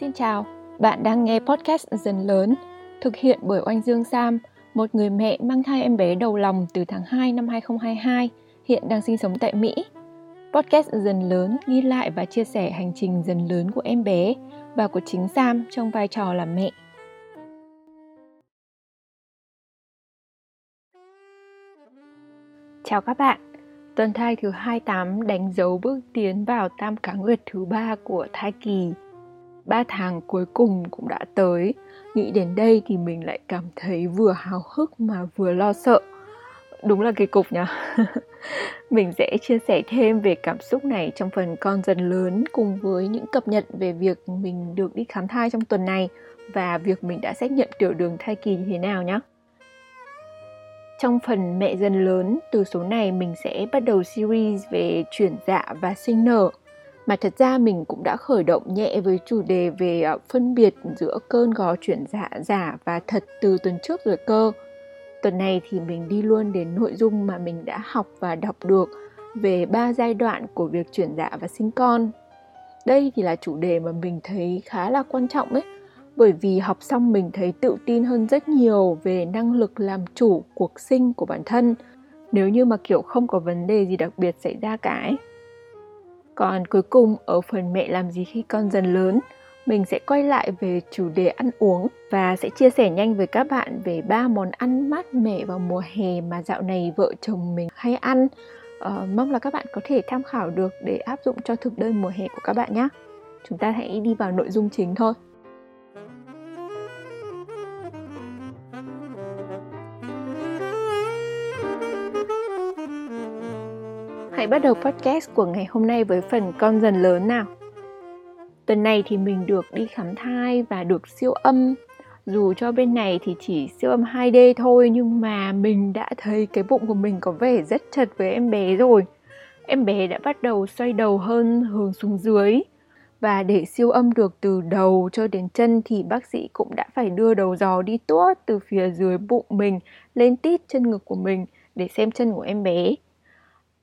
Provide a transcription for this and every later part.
Xin chào, bạn đang nghe podcast Dần Lớn, thực hiện bởi Oanh Dương Sam, một người mẹ mang thai em bé đầu lòng từ tháng 2 năm 2022, hiện đang sinh sống tại Mỹ. Podcast Dần Lớn ghi lại và chia sẻ hành trình dần lớn của em bé và của chính Sam trong vai trò là mẹ. Chào các bạn, tuần thai thứ 28 đánh dấu bước tiến vào tam cá nguyệt thứ ba của thai kỳ 3 tháng cuối cùng cũng đã tới. Nghĩ đến đây thì mình lại cảm thấy vừa hào hức mà vừa lo sợ. Đúng là kỳ cục nhỉ? Mình sẽ chia sẻ thêm về cảm xúc này trong phần con dần lớn cùng với những cập nhật về việc mình được đi khám thai trong tuần này và việc mình đã xét nghiệm tiểu đường thai kỳ như thế nào nhé. Trong phần mẹ dần lớn, từ số này mình sẽ bắt đầu series về chuyển dạ và sinh nở mà thật ra mình cũng đã khởi động nhẹ với chủ đề về à, phân biệt giữa cơn gò chuyển dạ giả và thật từ tuần trước rồi cơ. Tuần này thì mình đi luôn đến nội dung mà mình đã học và đọc được về ba giai đoạn của việc chuyển dạ và sinh con. Đây thì là chủ đề mà mình thấy khá là quan trọng ấy, bởi vì học xong mình thấy tự tin hơn rất nhiều về năng lực làm chủ cuộc sinh của bản thân nếu như mà kiểu không có vấn đề gì đặc biệt xảy ra cả ấy. Còn cuối cùng ở phần mẹ làm gì khi con dần lớn, mình sẽ quay lại về chủ đề ăn uống và sẽ chia sẻ nhanh với các bạn về ba món ăn mát mẻ vào mùa hè mà dạo này vợ chồng mình hay ăn. Uh, mong là các bạn có thể tham khảo được để áp dụng cho thực đơn mùa hè của các bạn nhé. Chúng ta hãy đi vào nội dung chính thôi. Hãy bắt đầu podcast của ngày hôm nay với phần con dần lớn nào. Tuần này thì mình được đi khám thai và được siêu âm. Dù cho bên này thì chỉ siêu âm 2D thôi, nhưng mà mình đã thấy cái bụng của mình có vẻ rất chật với em bé rồi. Em bé đã bắt đầu xoay đầu hơn, hướng xuống dưới và để siêu âm được từ đầu cho đến chân thì bác sĩ cũng đã phải đưa đầu giò đi tuốt từ phía dưới bụng mình, lên tít chân ngực của mình để xem chân của em bé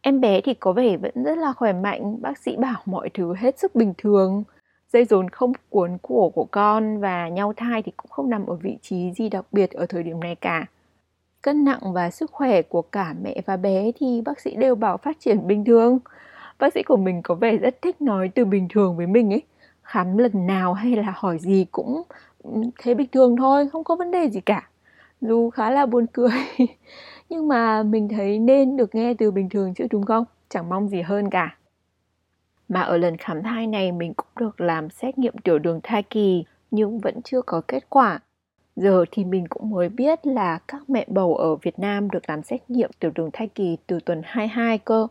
Em bé thì có vẻ vẫn rất là khỏe mạnh, bác sĩ bảo mọi thứ hết sức bình thường. Dây rốn không cuốn cổ của con và nhau thai thì cũng không nằm ở vị trí gì đặc biệt ở thời điểm này cả. Cân nặng và sức khỏe của cả mẹ và bé thì bác sĩ đều bảo phát triển bình thường. Bác sĩ của mình có vẻ rất thích nói từ bình thường với mình ấy. Khám lần nào hay là hỏi gì cũng ừ, thế bình thường thôi, không có vấn đề gì cả. Dù khá là buồn cười nhưng mà mình thấy nên được nghe từ bình thường chứ đúng không chẳng mong gì hơn cả mà ở lần khám thai này mình cũng được làm xét nghiệm tiểu đường thai kỳ, nhưng vẫn chưa có kết quả giờ thì mình cũng mới biết là các mẹ bầu ở Việt Nam được làm xét nghiệm tiểu đường thai kỳ từ tuần 22 cơ.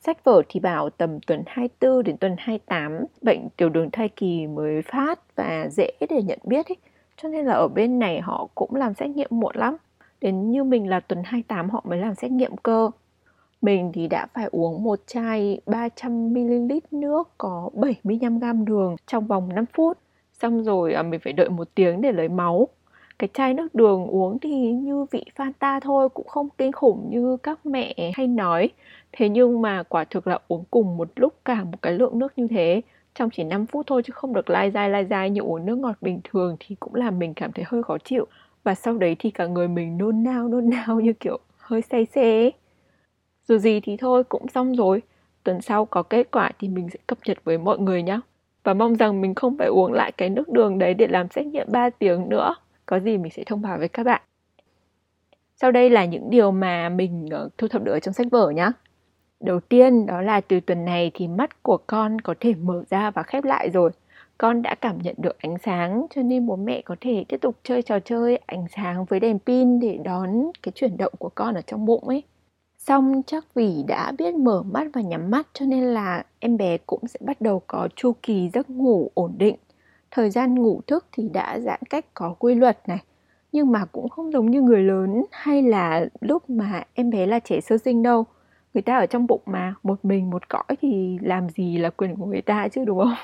Sách vở thì bảo tầm tuần 24 đến tuần 28 bệnh tiểu đường thai kỳ mới phát và dễ để nhận biết ấy. Cho nên là ở bên này họ cũng làm xét nghiệm muộn lắm đến như mình là tuần 28 họ mới làm xét nghiệm cơ. Mình thì đã phải uống một chai 300ml nước có 75g đường trong vòng 5 phút. Xong rồi à, mình phải đợi một tiếng để lấy máu. Cái chai nước đường uống thì như vị Fanta thôi, cũng không kinh khủng như các mẹ hay nói. Thế nhưng mà quả thực là uống cùng một lúc cả một cái lượng nước như thế. Trong chỉ 5 phút thôi chứ không được lai dai lai dai như uống nước ngọt bình thường thì cũng làm mình cảm thấy hơi khó chịu và sau đấy thì cả người mình nôn nao nôn nao như kiểu hơi say xe dù gì thì thôi, cũng xong rồi. Tuần sau có kết quả thì mình sẽ cập nhật với mọi người nhé và mong rằng mình không phải uống lại cái nước đường đấy để làm xét nghiệm 3 tiếng nữa. Có gì mình sẽ thông báo với các bạn. Sau đây là những điều mà mình ờ, thu thập được trong sách vở nhé đầu tiên, đó là từ tuần này thì mắt của con có thể mở ra và khép lại rồi con đã cảm nhận được ánh sáng, cho nên bố mẹ có thể tiếp tục chơi trò chơi, ánh sáng với đèn pin để đón cái chuyển động của con ở trong bụng ấy. Xong chắc vì đã biết mở mắt và nhắm mắt cho nên là em bé cũng sẽ bắt đầu có chu kỳ giấc ngủ ổn định. Thời gian ngủ thức thì đã giãn cách có quy luật này, nhưng mà cũng không giống như người lớn hay là lúc mà em bé là trẻ sơ sinh đâu. Người ta ở trong bụng mà, một mình một cõi thì làm gì là quyền của người ta chứ, đúng không?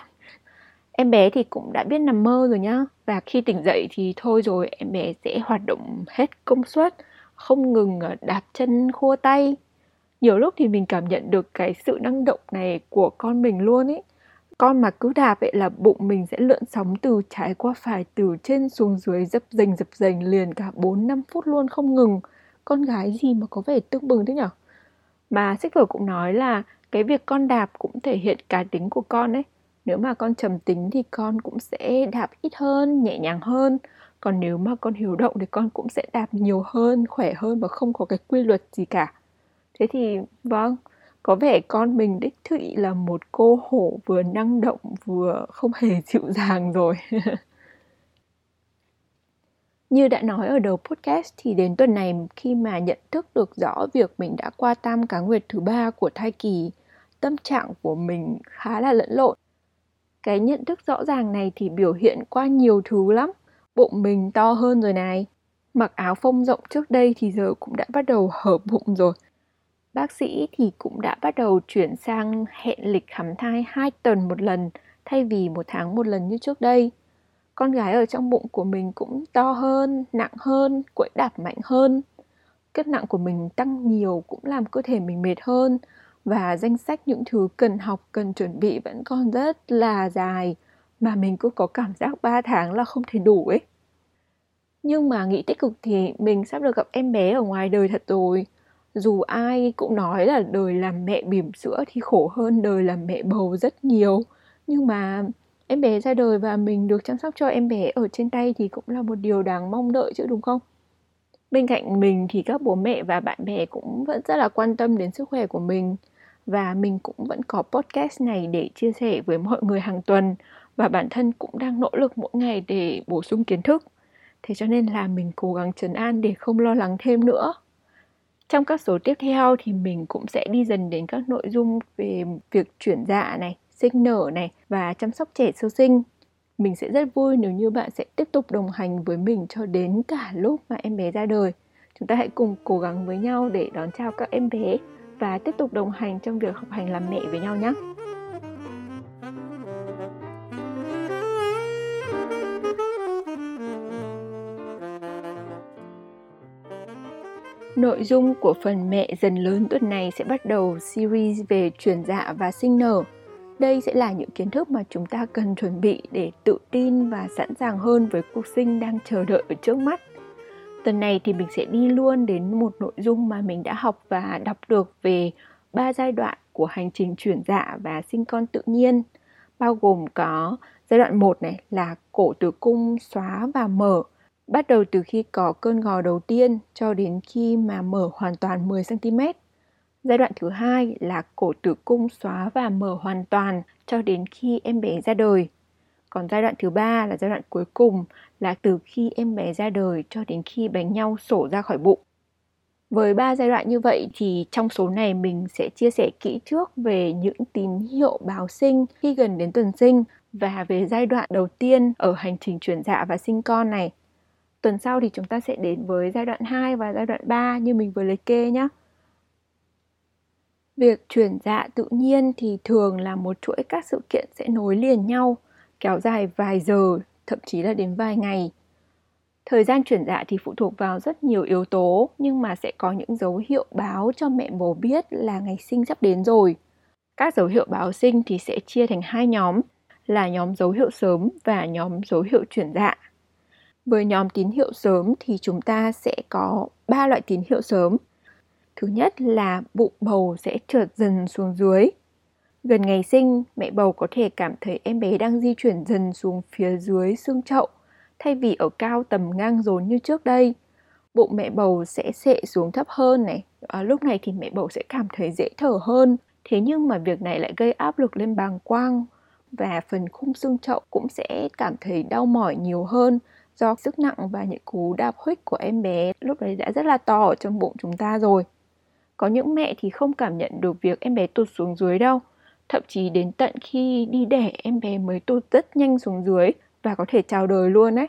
Em bé thì cũng đã biết nằm mơ rồi nhá và khi tỉnh dậy thì thôi rồi, em bé sẽ hoạt động hết công suất, không ngừng ờ, đạp chân khua tay nhiều lúc thì mình cảm nhận được cái sự năng động này của con mình luôn ấy con mà cứ đạp ấy là bụng mình sẽ lượn sóng từ trái qua phải, từ trên xuống dưới dập dềnh dập dềnh liền cả 4 5 phút luôn không ngừng. Con gái gì mà có vẻ tương bừng thế nhở? Mà sách vở cũng nói là cái việc con đạp cũng thể hiện cá tính của con ấy. Nếu mà con trầm tính thì con cũng sẽ đạp ít hơn, nhẹ nhàng hơn. Còn nếu mà con hiếu động thì con cũng sẽ đạp nhiều hơn, khỏe hơn và không có cái quy luật gì cả. Thế thì vâng, có vẻ con mình đích thị là một cô hổ vừa năng động vừa không hề dịu dàng rồi. Như đã nói ở đầu podcast thì đến tuần này khi mà nhận thức được rõ việc mình đã qua tam cá nguyệt thứ ba của thai kỳ, tâm trạng của mình khá là lẫn lộn. Cái nhận thức rõ ràng này thì biểu hiện qua nhiều thứ lắm. Bụng mình to hơn rồi này. Mặc áo phông rộng trước đây thì giờ cũng đã bắt đầu hở bụng rồi. Bác sĩ thì cũng đã bắt đầu chuyển sang hẹn lịch khám thai 2 tuần một lần thay vì một tháng một lần như trước đây. Con gái ở trong bụng của mình cũng to hơn, nặng hơn, quẫy đạp mạnh hơn. Cân nặng của mình tăng nhiều cũng làm cơ thể mình mệt hơn và danh sách những thứ cần học, cần chuẩn bị vẫn còn rất là dài mà mình cứ có cảm giác 3 tháng là không thể đủ ấy. Nhưng mà nghĩ tích cực thì mình sắp được gặp em bé ở ngoài đời thật rồi. Dù ai cũng nói là đời làm mẹ bỉm sữa thì khổ hơn đời làm mẹ bầu rất nhiều. Nhưng mà em bé ra đời và mình được chăm sóc cho em bé ở trên tay thì cũng là một điều đáng mong đợi chứ đúng không? Bên cạnh mình thì các bố mẹ và bạn bè cũng vẫn rất là quan tâm đến sức khỏe của mình và mình cũng vẫn có podcast này để chia sẻ với mọi người hàng tuần và bản thân cũng đang nỗ lực mỗi ngày để bổ sung kiến thức thế cho nên là mình cố gắng trấn an để không lo lắng thêm nữa trong các số tiếp theo thì mình cũng sẽ đi dần đến các nội dung về việc chuyển dạ này, sinh nở này và chăm sóc trẻ sơ sinh. Mình sẽ rất vui nếu như bạn sẽ tiếp tục đồng hành với mình cho đến cả lúc mà em bé ra đời. Chúng ta hãy cùng cố gắng với nhau để đón chào các em bé và tiếp tục đồng hành trong việc học hành làm mẹ với nhau nhé. Nội dung của phần mẹ dần lớn tuần này sẽ bắt đầu series về chuyển dạ và sinh nở. Đây sẽ là những kiến thức mà chúng ta cần chuẩn bị để tự tin và sẵn sàng hơn với cuộc sinh đang chờ đợi ở trước mắt. Tuần này thì mình sẽ đi luôn đến một nội dung mà mình đã học và đọc được về ba giai đoạn của hành trình chuyển dạ và sinh con tự nhiên, bao gồm có giai đoạn 1 này là cổ tử cung xóa và mở bắt đầu từ khi có cơn gò đầu tiên cho đến khi mà mở hoàn toàn 10 cm. Giai đoạn thứ hai là cổ tử cung xóa và mở hoàn toàn cho đến khi em bé ra đời. Còn giai đoạn thứ ba là giai đoạn cuối cùng là từ khi em bé ra đời cho đến khi bánh nhau sổ ra khỏi bụng. Với ba giai đoạn như vậy thì trong số này mình sẽ chia sẻ kỹ trước về những tín hiệu báo sinh khi gần đến tuần sinh và về giai đoạn đầu tiên ở hành trình chuyển dạ và sinh con này Tuần sau thì chúng ta sẽ đến với giai đoạn 2 và giai đoạn 3 như mình vừa liệt kê nhé. Việc chuyển dạ tự nhiên thì thường là một chuỗi các sự kiện sẽ nối liền nhau, kéo dài vài giờ, thậm chí là đến vài ngày. Thời gian chuyển dạ thì phụ thuộc vào rất nhiều yếu tố, nhưng mà sẽ có những dấu hiệu báo cho mẹ bầu biết là ngày sinh sắp đến rồi. Các dấu hiệu báo sinh thì sẽ chia thành hai nhóm, là nhóm dấu hiệu sớm và nhóm dấu hiệu chuyển dạ. Với nhóm tín hiệu sớm thì chúng ta sẽ có ba loại tín hiệu sớm. Thứ nhất là bụng bầu sẽ trượt dần xuống dưới. Gần ngày sinh, mẹ bầu có thể cảm thấy em bé đang di chuyển dần xuống phía dưới xương chậu, thay vì ở cao tầm ngang rốn như trước đây. Bụng mẹ bầu sẽ sệ xuống thấp hơn này. À, lúc này thì mẹ bầu sẽ cảm thấy dễ thở hơn. Thế nhưng mà việc này lại gây áp lực lên bàng quang và phần khung xương chậu cũng sẽ cảm thấy đau mỏi nhiều hơn do sức nặng và những cú đạp huých của em bé lúc đấy đã rất là to ở trong bụng chúng ta rồi. Có những mẹ thì không cảm nhận được việc em bé tụt xuống dưới đâu. Thậm chí đến tận khi đi đẻ em bé mới tụt rất nhanh xuống dưới và có thể chào đời luôn ấy.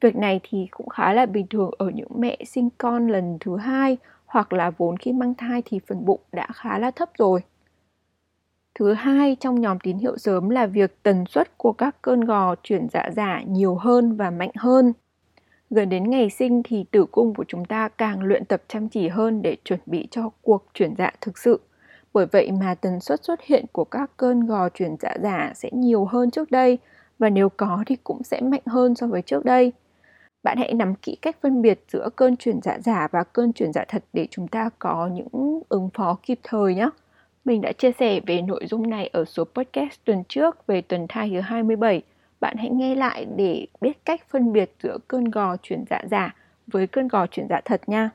Việc này thì cũng khá là bình thường ở những mẹ sinh con lần thứ hai hoặc là vốn khi mang thai thì phần bụng đã khá là thấp rồi. Thứ hai trong nhóm tín hiệu sớm là việc tần suất của các cơn gò chuyển dạ giả nhiều hơn và mạnh hơn. Gần đến ngày sinh thì tử cung của chúng ta càng luyện tập chăm chỉ hơn để chuẩn bị cho cuộc chuyển dạ thực sự. Bởi vậy mà tần suất xuất hiện của các cơn gò chuyển dạ giả sẽ nhiều hơn trước đây, và nếu có thì cũng sẽ mạnh hơn so với trước đây. Bạn hãy nắm kỹ cách phân biệt giữa cơn chuyển dạ giả và cơn chuyển dạ thật để chúng ta có những ứng phó kịp thời nhé. Mình đã chia sẻ về nội dung này ở số podcast tuần trước về tuần thai thứ 27. Bạn hãy nghe lại để biết cách phân biệt giữa cơn gò chuyển dạ giả với cơn gò chuyển dạ thật nha.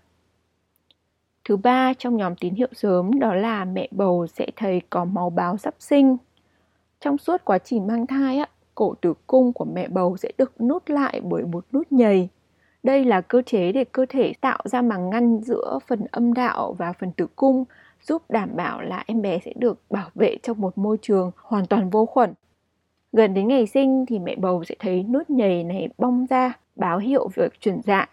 Thứ ba trong nhóm tín hiệu sớm đó là mẹ bầu sẽ thấy có máu báo sắp sinh. Trong suốt quá trình mang thai, á, cổ tử cung của mẹ bầu sẽ được nút lại bởi một nút nhầy. Đây là cơ chế để cơ thể tạo ra màng ngăn giữa phần âm đạo và phần tử cung, giúp đảm bảo là em bé sẽ được bảo vệ trong một môi trường hoàn toàn vô khuẩn. Gần đến ngày sinh thì mẹ bầu sẽ thấy nút nhầy này bong ra, báo hiệu việc chuyển dạ.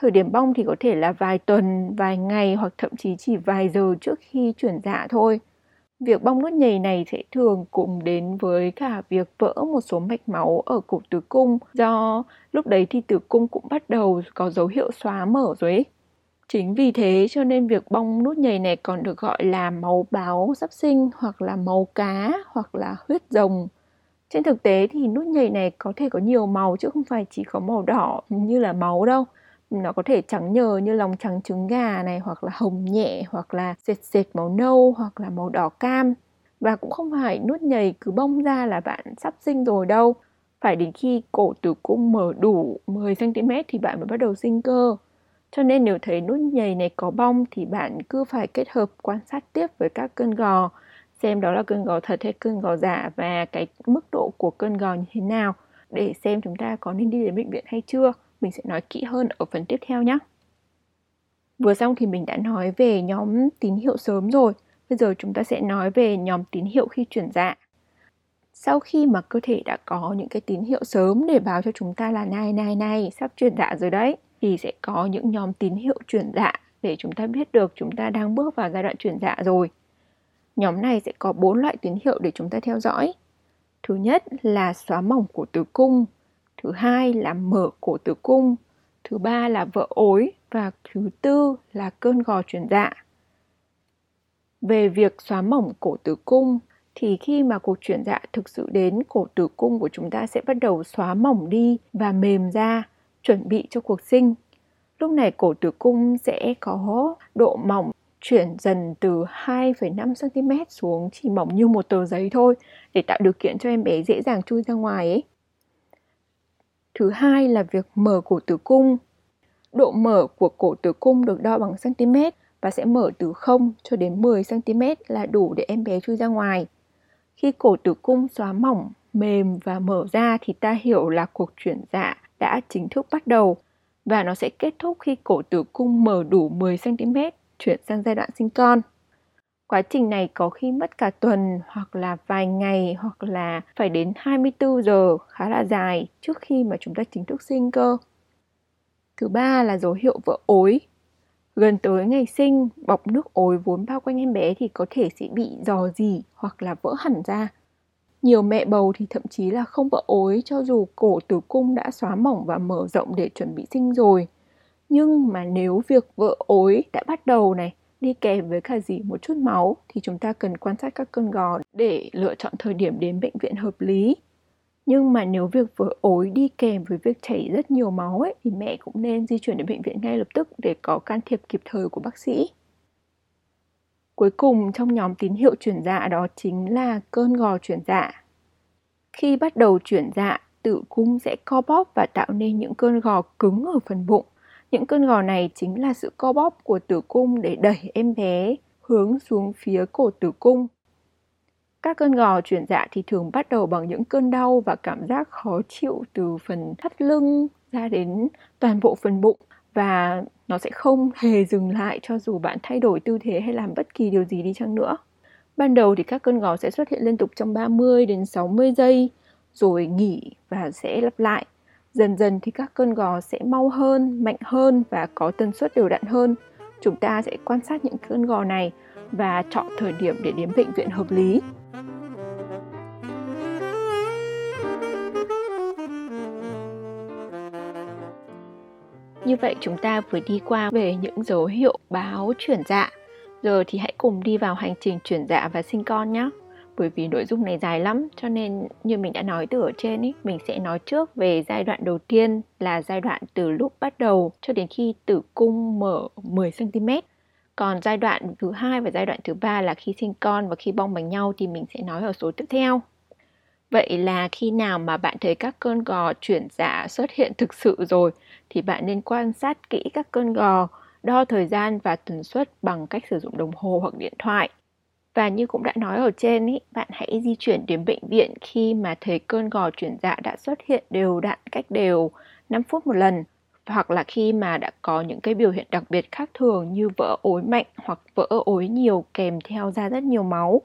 Thời điểm bong thì có thể là vài tuần, vài ngày hoặc thậm chí chỉ vài giờ trước khi chuyển dạ thôi. Việc bong nút nhầy này sẽ thường cùng đến với cả việc vỡ một số mạch máu ở cổ tử cung do lúc đấy thì tử cung cũng bắt đầu có dấu hiệu xóa mở rồi ấy. Chính vì thế cho nên việc bong nút nhầy này còn được gọi là máu báo sắp sinh hoặc là máu cá hoặc là huyết rồng. Trên thực tế thì nút nhầy này có thể có nhiều màu chứ không phải chỉ có màu đỏ như là máu đâu nó có thể trắng nhờ như lòng trắng trứng gà này, hoặc là hồng nhẹ, hoặc là sệt sệt màu nâu, hoặc là màu đỏ cam. Và cũng không phải nút nhầy cứ bong ra là bạn sắp sinh rồi đâu. Phải đến khi cổ tử cung mở đủ 10 cm thì bạn mới bắt đầu sinh cơ. Cho nên nếu thấy nút nhầy này có bong thì bạn cứ phải kết hợp quan sát tiếp với các cơn gò, xem đó là cơn gò thật hay cơn gò giả và cái mức độ của cơn gò như thế nào, để xem chúng ta có nên đi đến bệnh viện hay chưa mình sẽ nói kỹ hơn ở phần tiếp theo nhé. Vừa xong thì mình đã nói về nhóm tín hiệu sớm rồi. Bây giờ chúng ta sẽ nói về nhóm tín hiệu khi chuyển dạ. Sau khi mà cơ thể đã có những cái tín hiệu sớm để báo cho chúng ta là này này này, sắp chuyển dạ rồi đấy, thì sẽ có những nhóm tín hiệu chuyển dạ để chúng ta biết được chúng ta đang bước vào giai đoạn chuyển dạ rồi. Nhóm này sẽ có bốn loại tín hiệu để chúng ta theo dõi. Thứ nhất là xóa mỏng của tử cung thứ hai là mở cổ tử cung. Thứ ba là vỡ ối. Và thứ tư là cơn gò chuyển dạ. Về việc xóa mỏng cổ tử cung thì khi mà cuộc chuyển dạ thực sự đến cổ tử cung của chúng ta sẽ bắt đầu xóa mỏng đi và mềm ra chuẩn bị cho cuộc sinh. Lúc này cổ tử cung sẽ có độ mỏng chuyển dần từ 2,5 cm xuống chỉ mỏng như một tờ giấy thôi để tạo điều kiện cho em bé dễ dàng chui ra ngoài ấy. Thứ hai là việc mở cổ tử cung. Độ mở của cổ tử cung được đo bằng cm và sẽ mở từ 0 cho đến 10 cm là đủ để em bé chui ra ngoài. Khi cổ tử cung xóa mỏng, mềm và mở ra thì ta hiểu là cuộc chuyển dạ đã chính thức bắt đầu và nó sẽ kết thúc khi cổ tử cung mở đủ 10 cm chuyển sang giai đoạn sinh con. Quá trình này có khi mất cả tuần hoặc là vài ngày hoặc là phải đến 24 giờ khá là dài trước khi mà chúng ta chính thức sinh cơ. Thứ ba là dấu hiệu vỡ ối. Gần tới ngày sinh, bọc nước ối vốn bao quanh em bé thì có thể sẽ bị dò dỉ hoặc là vỡ hẳn ra. Nhiều mẹ bầu thì thậm chí là không vỡ ối cho dù cổ tử cung đã xóa mỏng và mở rộng để chuẩn bị sinh rồi. Nhưng mà nếu việc vỡ ối đã bắt đầu này đi kèm với cả gì một chút máu thì chúng ta cần quan sát các cơn gò để lựa chọn thời điểm đến bệnh viện hợp lý. Nhưng mà nếu việc vỡ ối đi kèm với việc chảy rất nhiều máu ấy thì mẹ cũng nên di chuyển đến bệnh viện ngay lập tức để có can thiệp kịp thời của bác sĩ. Cuối cùng trong nhóm tín hiệu chuyển dạ đó chính là cơn gò chuyển dạ. Khi bắt đầu chuyển dạ, tử cung sẽ co bóp và tạo nên những cơn gò cứng ở phần bụng những cơn gò này chính là sự co bóp của tử cung để đẩy em bé hướng xuống phía cổ tử cung. Các cơn gò chuyển dạ thì thường bắt đầu bằng những cơn đau và cảm giác khó chịu từ phần thắt lưng ra đến toàn bộ phần bụng và nó sẽ không hề dừng lại cho dù bạn thay đổi tư thế hay làm bất kỳ điều gì đi chăng nữa. Ban đầu thì các cơn gò sẽ xuất hiện liên tục trong 30 đến 60 giây, rồi nghỉ và sẽ lặp lại Dần dần thì các cơn gò sẽ mau hơn, mạnh hơn và có tần suất đều đặn hơn. Chúng ta sẽ quan sát những cơn gò này và chọn thời điểm để đến bệnh viện hợp lý. Như vậy chúng ta vừa đi qua về những dấu hiệu báo chuyển dạ. Giờ thì hãy cùng đi vào hành trình chuyển dạ và sinh con nhé. Bởi vì nội dung này dài lắm cho nên như mình đã nói từ ở trên ý, mình sẽ nói trước về giai đoạn đầu tiên là giai đoạn từ lúc bắt đầu cho đến khi tử cung mở 10 cm. Còn giai đoạn thứ hai và giai đoạn thứ ba là khi sinh con và khi bong bánh nhau thì mình sẽ nói ở số tiếp theo. Vậy là khi nào mà bạn thấy các cơn gò chuyển dạ xuất hiện thực sự rồi thì bạn nên quan sát kỹ các cơn gò, đo thời gian và tần suất bằng cách sử dụng đồng hồ hoặc điện thoại. Và như cũng đã nói ở trên ý, bạn hãy di chuyển đến bệnh viện khi mà thấy cơn gò chuyển dạ đã xuất hiện đều đặn cách đều 5 phút một lần hoặc là khi mà đã có những cái biểu hiện đặc biệt khác thường như vỡ ối mạnh hoặc vỡ ối nhiều kèm theo ra rất nhiều máu.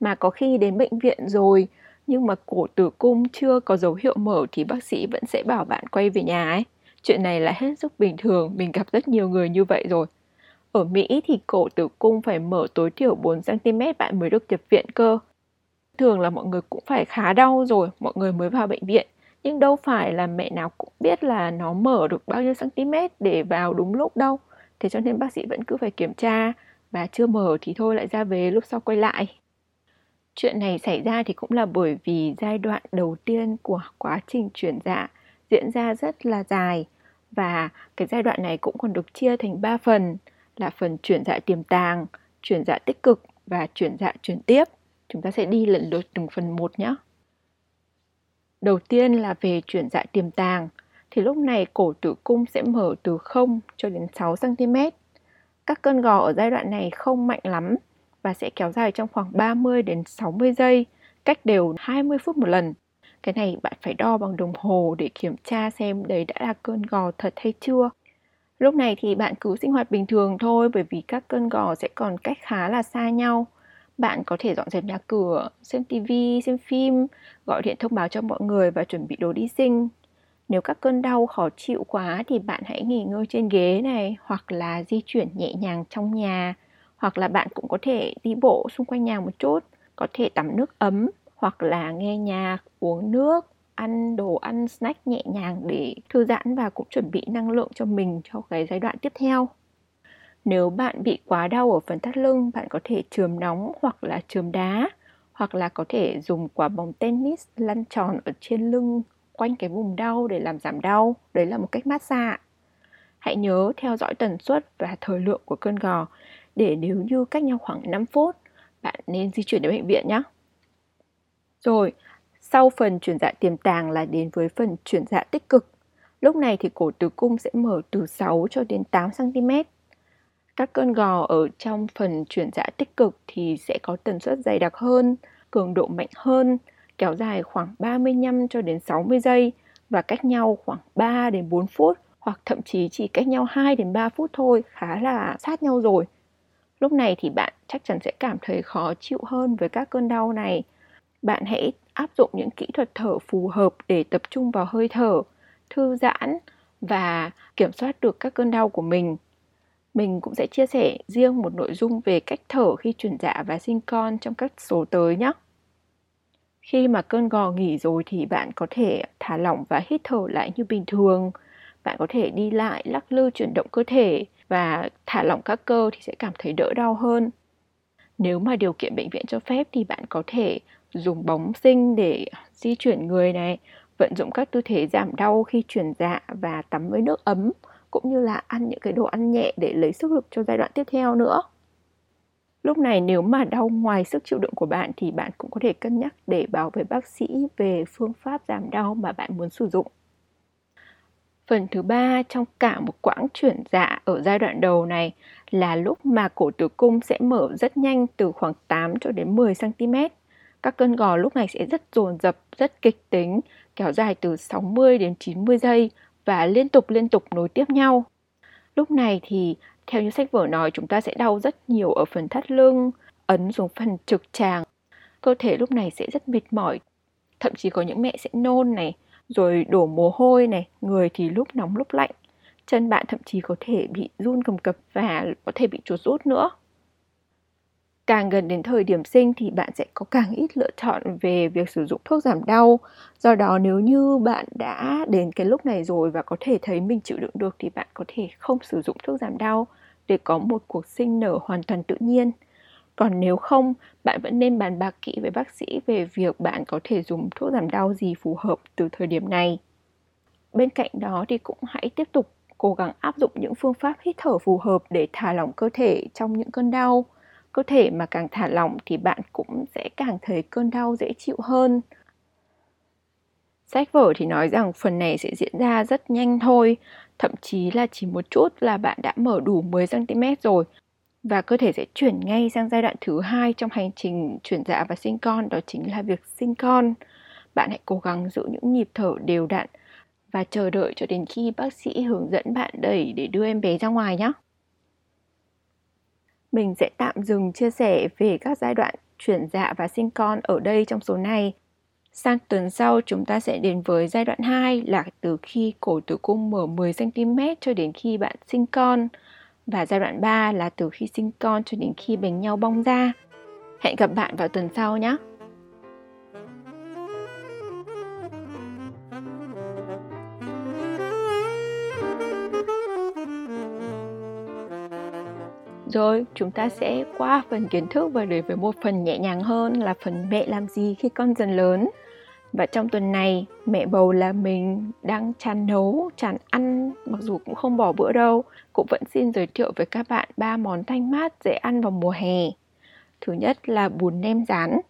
Mà có khi đến bệnh viện rồi nhưng mà cổ tử cung chưa có dấu hiệu mở thì bác sĩ vẫn sẽ bảo bạn quay về nhà ấy. Chuyện này là hết sức bình thường, mình gặp rất nhiều người như vậy rồi. Ở Mỹ thì cổ tử cung phải mở tối thiểu 4cm bạn mới được nhập viện cơ. Thường là mọi người cũng phải khá đau rồi, mọi người mới vào bệnh viện. Nhưng đâu phải là mẹ nào cũng biết là nó mở được bao nhiêu cm để vào đúng lúc đâu. Thế cho nên bác sĩ vẫn cứ phải kiểm tra và chưa mở thì thôi lại ra về lúc sau quay lại. Chuyện này xảy ra thì cũng là bởi vì giai đoạn đầu tiên của quá trình chuyển dạ diễn ra rất là dài và cái giai đoạn này cũng còn được chia thành 3 phần là phần chuyển dạ tiềm tàng, chuyển dạ tích cực và chuyển dạ chuyển tiếp. Chúng ta sẽ đi lần lượt từng phần một nhé. Đầu tiên là về chuyển dạ tiềm tàng thì lúc này cổ tử cung sẽ mở từ 0 cho đến 6 cm. Các cơn gò ở giai đoạn này không mạnh lắm và sẽ kéo dài trong khoảng 30 đến 60 giây, cách đều 20 phút một lần. Cái này bạn phải đo bằng đồng hồ để kiểm tra xem đấy đã là cơn gò thật hay chưa. Lúc này thì bạn cứ sinh hoạt bình thường thôi bởi vì các cơn gò sẽ còn cách khá là xa nhau. Bạn có thể dọn dẹp nhà cửa, xem tivi, xem phim, gọi điện thông báo cho mọi người và chuẩn bị đồ đi sinh. Nếu các cơn đau khó chịu quá thì bạn hãy nghỉ ngơi trên ghế này hoặc là di chuyển nhẹ nhàng trong nhà hoặc là bạn cũng có thể đi bộ xung quanh nhà một chút, có thể tắm nước ấm hoặc là nghe nhạc, uống nước ăn đồ ăn snack nhẹ nhàng để thư giãn và cũng chuẩn bị năng lượng cho mình cho cái giai đoạn tiếp theo. Nếu bạn bị quá đau ở phần thắt lưng, bạn có thể chườm nóng hoặc là chườm đá hoặc là có thể dùng quả bóng tennis lăn tròn ở trên lưng quanh cái vùng đau để làm giảm đau. Đấy là một cách massage. Hãy nhớ theo dõi tần suất và thời lượng của cơn gò để nếu như cách nhau khoảng 5 phút, bạn nên di chuyển đến bệnh viện nhé. Rồi, sau phần chuyển dạ tiềm tàng là đến với phần chuyển dạ tích cực. Lúc này thì cổ tử cung sẽ mở từ 6 cho đến 8 cm. Các cơn gò ở trong phần chuyển dạ tích cực thì sẽ có tần suất dày đặc hơn, cường độ mạnh hơn, kéo dài khoảng 35 cho đến 60 giây và cách nhau khoảng 3 đến 4 phút hoặc thậm chí chỉ cách nhau 2 đến 3 phút thôi, khá là sát nhau rồi. Lúc này thì bạn chắc chắn sẽ cảm thấy khó chịu hơn với các cơn đau này bạn hãy áp dụng những kỹ thuật thở phù hợp để tập trung vào hơi thở, thư giãn và kiểm soát được các cơn đau của mình. Mình cũng sẽ chia sẻ riêng một nội dung về cách thở khi chuyển dạ và sinh con trong các số tới nhé. Khi mà cơn gò nghỉ rồi thì bạn có thể thả lỏng và hít thở lại như bình thường. Bạn có thể đi lại, lắc lư, chuyển động cơ thể và thả lỏng các cơ thì sẽ cảm thấy đỡ đau hơn. Nếu mà điều kiện bệnh viện cho phép thì bạn có thể dùng bóng sinh để di chuyển người này, vận dụng các tư thế giảm đau khi chuyển dạ và tắm với nước ấm cũng như là ăn những cái đồ ăn nhẹ để lấy sức lực cho giai đoạn tiếp theo nữa. Lúc này nếu mà đau ngoài sức chịu đựng của bạn thì bạn cũng có thể cân nhắc để báo với bác sĩ về phương pháp giảm đau mà bạn muốn sử dụng. Phần thứ ba trong cả một quãng chuyển dạ ở giai đoạn đầu này là lúc mà cổ tử cung sẽ mở rất nhanh từ khoảng 8 cho đến 10 cm. Các cơn gò lúc này sẽ rất dồn dập, rất kịch tính, kéo dài từ 60 đến 90 giây và liên tục liên tục nối tiếp nhau. Lúc này thì theo như sách vở nói chúng ta sẽ đau rất nhiều ở phần thắt lưng, ấn xuống phần trực tràng. Cơ thể lúc này sẽ rất mệt mỏi, thậm chí có những mẹ sẽ nôn này, rồi đổ mồ hôi này, người thì lúc nóng lúc lạnh. Chân bạn thậm chí có thể bị run cầm cập và có thể bị chuột rút nữa càng gần đến thời điểm sinh thì bạn sẽ có càng ít lựa chọn về việc sử dụng thuốc giảm đau do đó nếu như bạn đã đến cái lúc này rồi và có thể thấy mình chịu đựng được thì bạn có thể không sử dụng thuốc giảm đau để có một cuộc sinh nở hoàn toàn tự nhiên Còn nếu không, bạn vẫn nên bàn bạc kỹ với bác sĩ về việc bạn có thể dùng thuốc giảm đau gì phù hợp từ thời điểm này. Bên cạnh đó thì cũng hãy tiếp tục cố gắng áp dụng những phương pháp hít thở phù hợp để thả lỏng cơ thể trong những cơn đau. Cơ thể mà càng thả lỏng thì bạn cũng sẽ càng thấy cơn đau dễ chịu hơn. Sách vở thì nói rằng phần này sẽ diễn ra rất nhanh thôi, thậm chí là chỉ một chút là bạn đã mở đủ 10 cm rồi và cơ thể sẽ chuyển ngay sang giai đoạn thứ hai trong hành trình chuyển dạ và sinh con đó chính là việc sinh con. Bạn hãy cố gắng giữ những nhịp thở đều đặn và chờ đợi cho đến khi bác sĩ hướng dẫn bạn đẩy để đưa em bé ra ngoài nhé. Mình sẽ tạm dừng chia sẻ về các giai đoạn chuyển dạ và sinh con ở đây trong số này. Sang tuần sau, chúng ta sẽ đến với giai đoạn 2 là từ khi cổ tử cung mở 10 cm cho đến khi bạn sinh con và giai đoạn 3 là từ khi sinh con cho đến khi bánh nhau bong ra. Hẹn gặp bạn vào tuần sau nhé! Rồi, chúng ta sẽ qua phần kiến thức và để với một phần nhẹ nhàng hơn là phần mẹ làm gì khi con dần lớn. Và trong tuần này, mẹ bầu là mình đang chán nấu, chán ăn, mặc dù cũng không bỏ bữa đâu. Cũng vẫn xin giới thiệu với các bạn ba món thanh mát dễ ăn vào mùa hè. Thứ nhất là bún nem rán.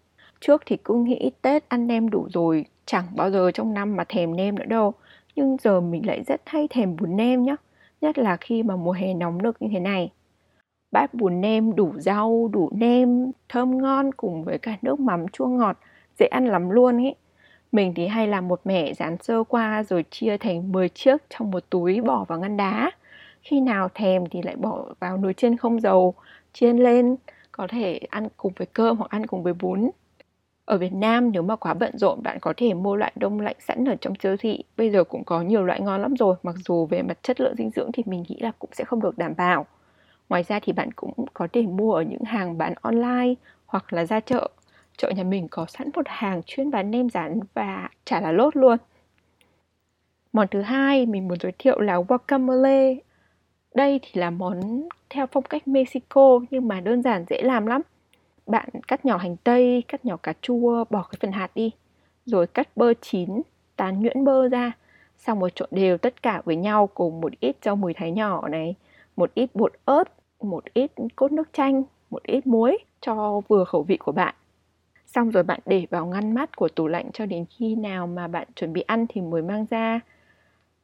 Trước thì cứ nghĩ Tết ăn nem đủ rồi, chẳng bao giờ trong năm mà thèm nem nữa đâu. Nhưng giờ mình lại rất hay thèm bún nem nhá. Nhất là khi mà mùa hè nóng nực như thế này bát bún nem đủ rau, đủ nem, thơm ngon cùng với cả nước mắm chua ngọt, dễ ăn lắm luôn ấy. Mình thì hay làm một mẻ dán sơ qua rồi chia thành 10 chiếc trong một túi bỏ vào ngăn đá. Khi nào thèm thì lại bỏ vào nồi chiên không dầu, chiên lên, có thể ăn cùng với cơm hoặc ăn cùng với bún. Ở Việt Nam nếu mà quá bận rộn bạn có thể mua loại đông lạnh sẵn ở trong siêu thị. Bây giờ cũng có nhiều loại ngon lắm rồi, mặc dù về mặt chất lượng dinh dưỡng thì mình nghĩ là cũng sẽ không được đảm bảo. Ngoài ra thì bạn cũng có thể mua ở những hàng bán online hoặc là ra chợ. Chợ nhà mình có sẵn một hàng chuyên bán nem rán và chả là lốt luôn. Món thứ hai mình muốn giới thiệu là guacamole. Đây thì là món theo phong cách Mexico nhưng mà đơn giản dễ làm lắm. Bạn cắt nhỏ hành tây, cắt nhỏ cà chua, bỏ cái phần hạt đi. Rồi cắt bơ chín, tán nhuyễn bơ ra. Xong rồi trộn đều tất cả với nhau cùng một ít rau mùi thái nhỏ này, một ít bột ớt, một ít cốt nước chanh, một ít muối cho vừa khẩu vị của bạn. Xong rồi bạn để vào ngăn mát của tủ lạnh cho đến khi nào mà bạn chuẩn bị ăn thì mới mang ra.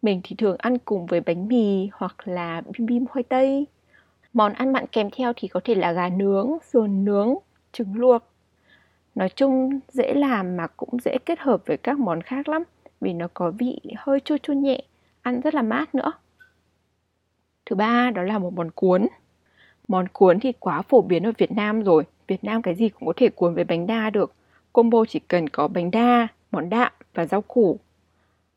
Mình thì thường ăn cùng với bánh mì hoặc là bim bim khoai tây. Món ăn mặn kèm theo thì có thể là gà nướng, sườn nướng, trứng luộc. Nói chung dễ làm mà cũng dễ kết hợp với các món khác lắm vì nó có vị hơi chua chua nhẹ, ăn rất là mát nữa. Thứ ba đó là một món cuốn. Món cuốn thì quá phổ biến ở Việt Nam rồi. Việt Nam cái gì cũng có thể cuốn với bánh đa được. Combo chỉ cần có bánh đa, món đạm và rau củ.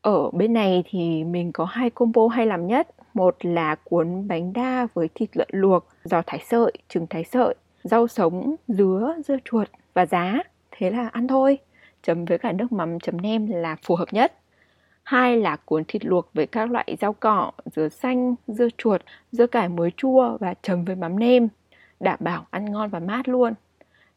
Ở bên này thì mình có hai combo hay làm nhất. Một là cuốn bánh đa với thịt lợn luộc, giò thái sợi, trứng thái sợi, rau sống, dứa, dưa chuột và giá. Thế là ăn thôi. Chấm với cả nước mắm chấm nem là phù hợp nhất. Hai là cuốn thịt luộc với các loại rau cỏ, dưa xanh, dưa chuột, dưa cải muối chua và chấm với mắm nêm. Đảm bảo ăn ngon và mát luôn.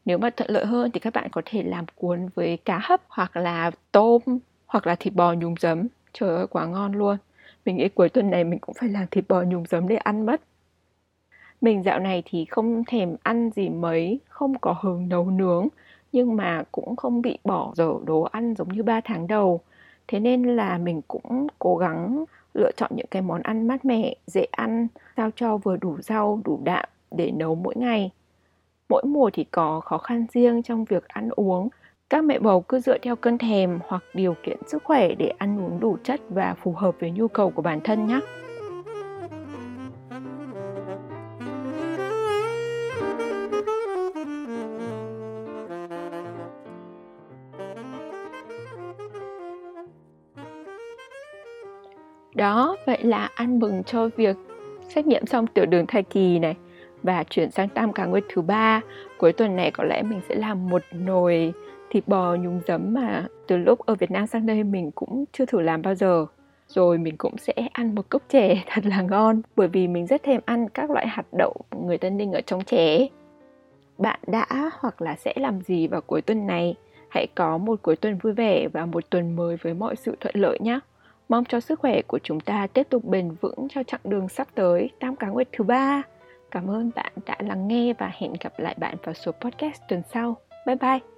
Nếu mà thuận lợi hơn thì các bạn có thể làm cuốn với cá hấp hoặc là tôm hoặc là thịt bò nhúng giấm. Trời ơi quá ngon luôn. Mình nghĩ cuối tuần này mình cũng phải làm thịt bò nhúng giấm để ăn mất. Mình dạo này thì không thèm ăn gì mấy, không có hứng nấu nướng nhưng mà cũng không bị bỏ dở đồ ăn giống như 3 tháng đầu thế nên là mình cũng cố gắng lựa chọn những cái món ăn mát mẻ, dễ ăn, sao cho vừa đủ rau, đủ đạm để nấu mỗi ngày. Mỗi mùa thì có khó khăn riêng trong việc ăn uống. Các mẹ bầu cứ dựa theo cơn thèm hoặc điều kiện sức khỏe để ăn uống đủ chất và phù hợp với nhu cầu của bản thân nhé Đó, vậy là ăn mừng cho việc xét nghiệm xong tiểu đường thai kỳ này và chuyển sang tam cá nguyệt thứ ba. Cuối tuần này có lẽ mình sẽ làm một nồi thịt bò nhúng giấm mà từ lúc ở Việt Nam sang đây mình cũng chưa thử làm bao giờ. Rồi mình cũng sẽ ăn một cốc chè thật là ngon bởi vì mình rất thèm ăn các loại hạt đậu người Tân Ninh ở trong chè. bạn đã hoặc là sẽ làm gì vào cuối tuần này. Hãy có một cuối tuần vui vẻ và một tuần mới với mọi sự thuận lợi nhé. Mong cho sức khỏe của chúng ta tiếp tục bền vững cho chặng đường sắp tới tam cá nguyệt thứ ba. Cảm ơn bạn đã lắng nghe và hẹn gặp lại bạn vào số podcast tuần sau. Bye bye!